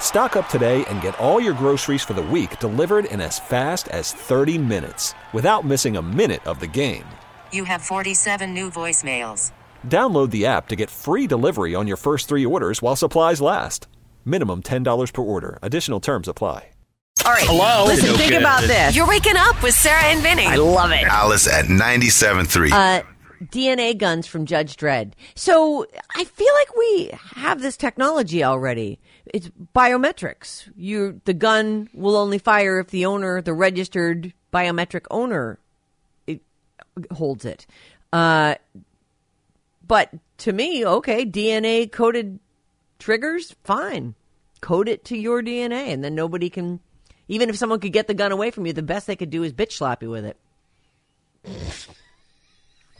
Stock up today and get all your groceries for the week delivered in as fast as 30 minutes without missing a minute of the game. You have 47 new voicemails. Download the app to get free delivery on your first three orders while supplies last. Minimum $10 per order. Additional terms apply. All right. Hello? Listen, No think good. about this. You're waking up with Sarah and Vinny. I love it. Alice at 97.3. Uh, DNA guns from Judge Dredd. So I feel like we have this technology already. It's biometrics. You, the gun will only fire if the owner, the registered biometric owner, it, holds it. Uh, but to me, okay, DNA coded triggers, fine. Code it to your DNA, and then nobody can. Even if someone could get the gun away from you, the best they could do is bitch slap you with it.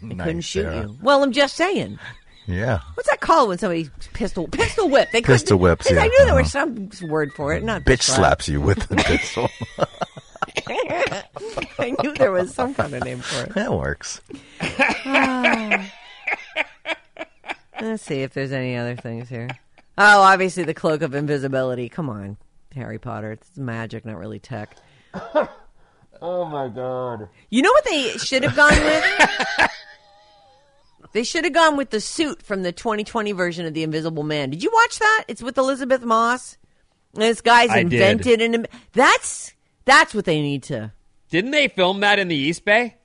They couldn't shoot you. Well, I'm just saying. Yeah. What's that called when somebody pistol pistol whip? They Pistol whips, Because I knew there Uh-huh. was some word for it. Not Bitch slap. slaps you with the pistol. I knew there was some kind of name for it. that works. Let's see if there's any other things here. Oh, obviously the cloak of invisibility. Come on, Harry Potter. It's magic, not really tech. Oh my god. You know what they should have gone with? they should have gone with the suit from the 2020 version of The Invisible Man. Did you watch that? It's with Elisabeth Moss. And this guy's I did. invented an. That's that's what they need to. Didn't they film that in the East Bay?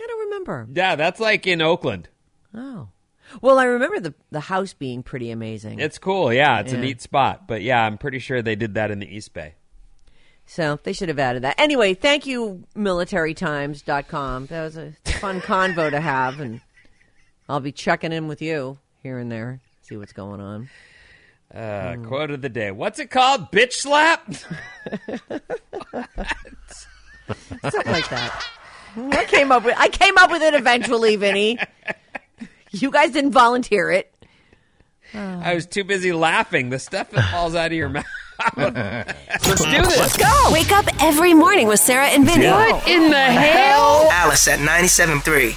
I don't remember. Yeah, that's like in Oakland. Oh, well, I remember the the house being pretty amazing. It's cool. Yeah, it's Yeah. a neat spot. But yeah, I'm pretty sure they did that in the East Bay. So they should have added that. Anyway, thank you, militarytimes.com. That was a fun convo to have, and I'll be checking in with you here and there, see what's going on. Uh, Hmm. Quote of the day. What's it called? Bitch slap? Something like that. I came up with I came up with it eventually, Vinny. You guys didn't volunteer it. I was too busy laughing. The stuff that falls out of your mouth. Let's do this. Let's go. Wake up every morning with Sarah and Vinny. What in the hell? Alice at 97.3.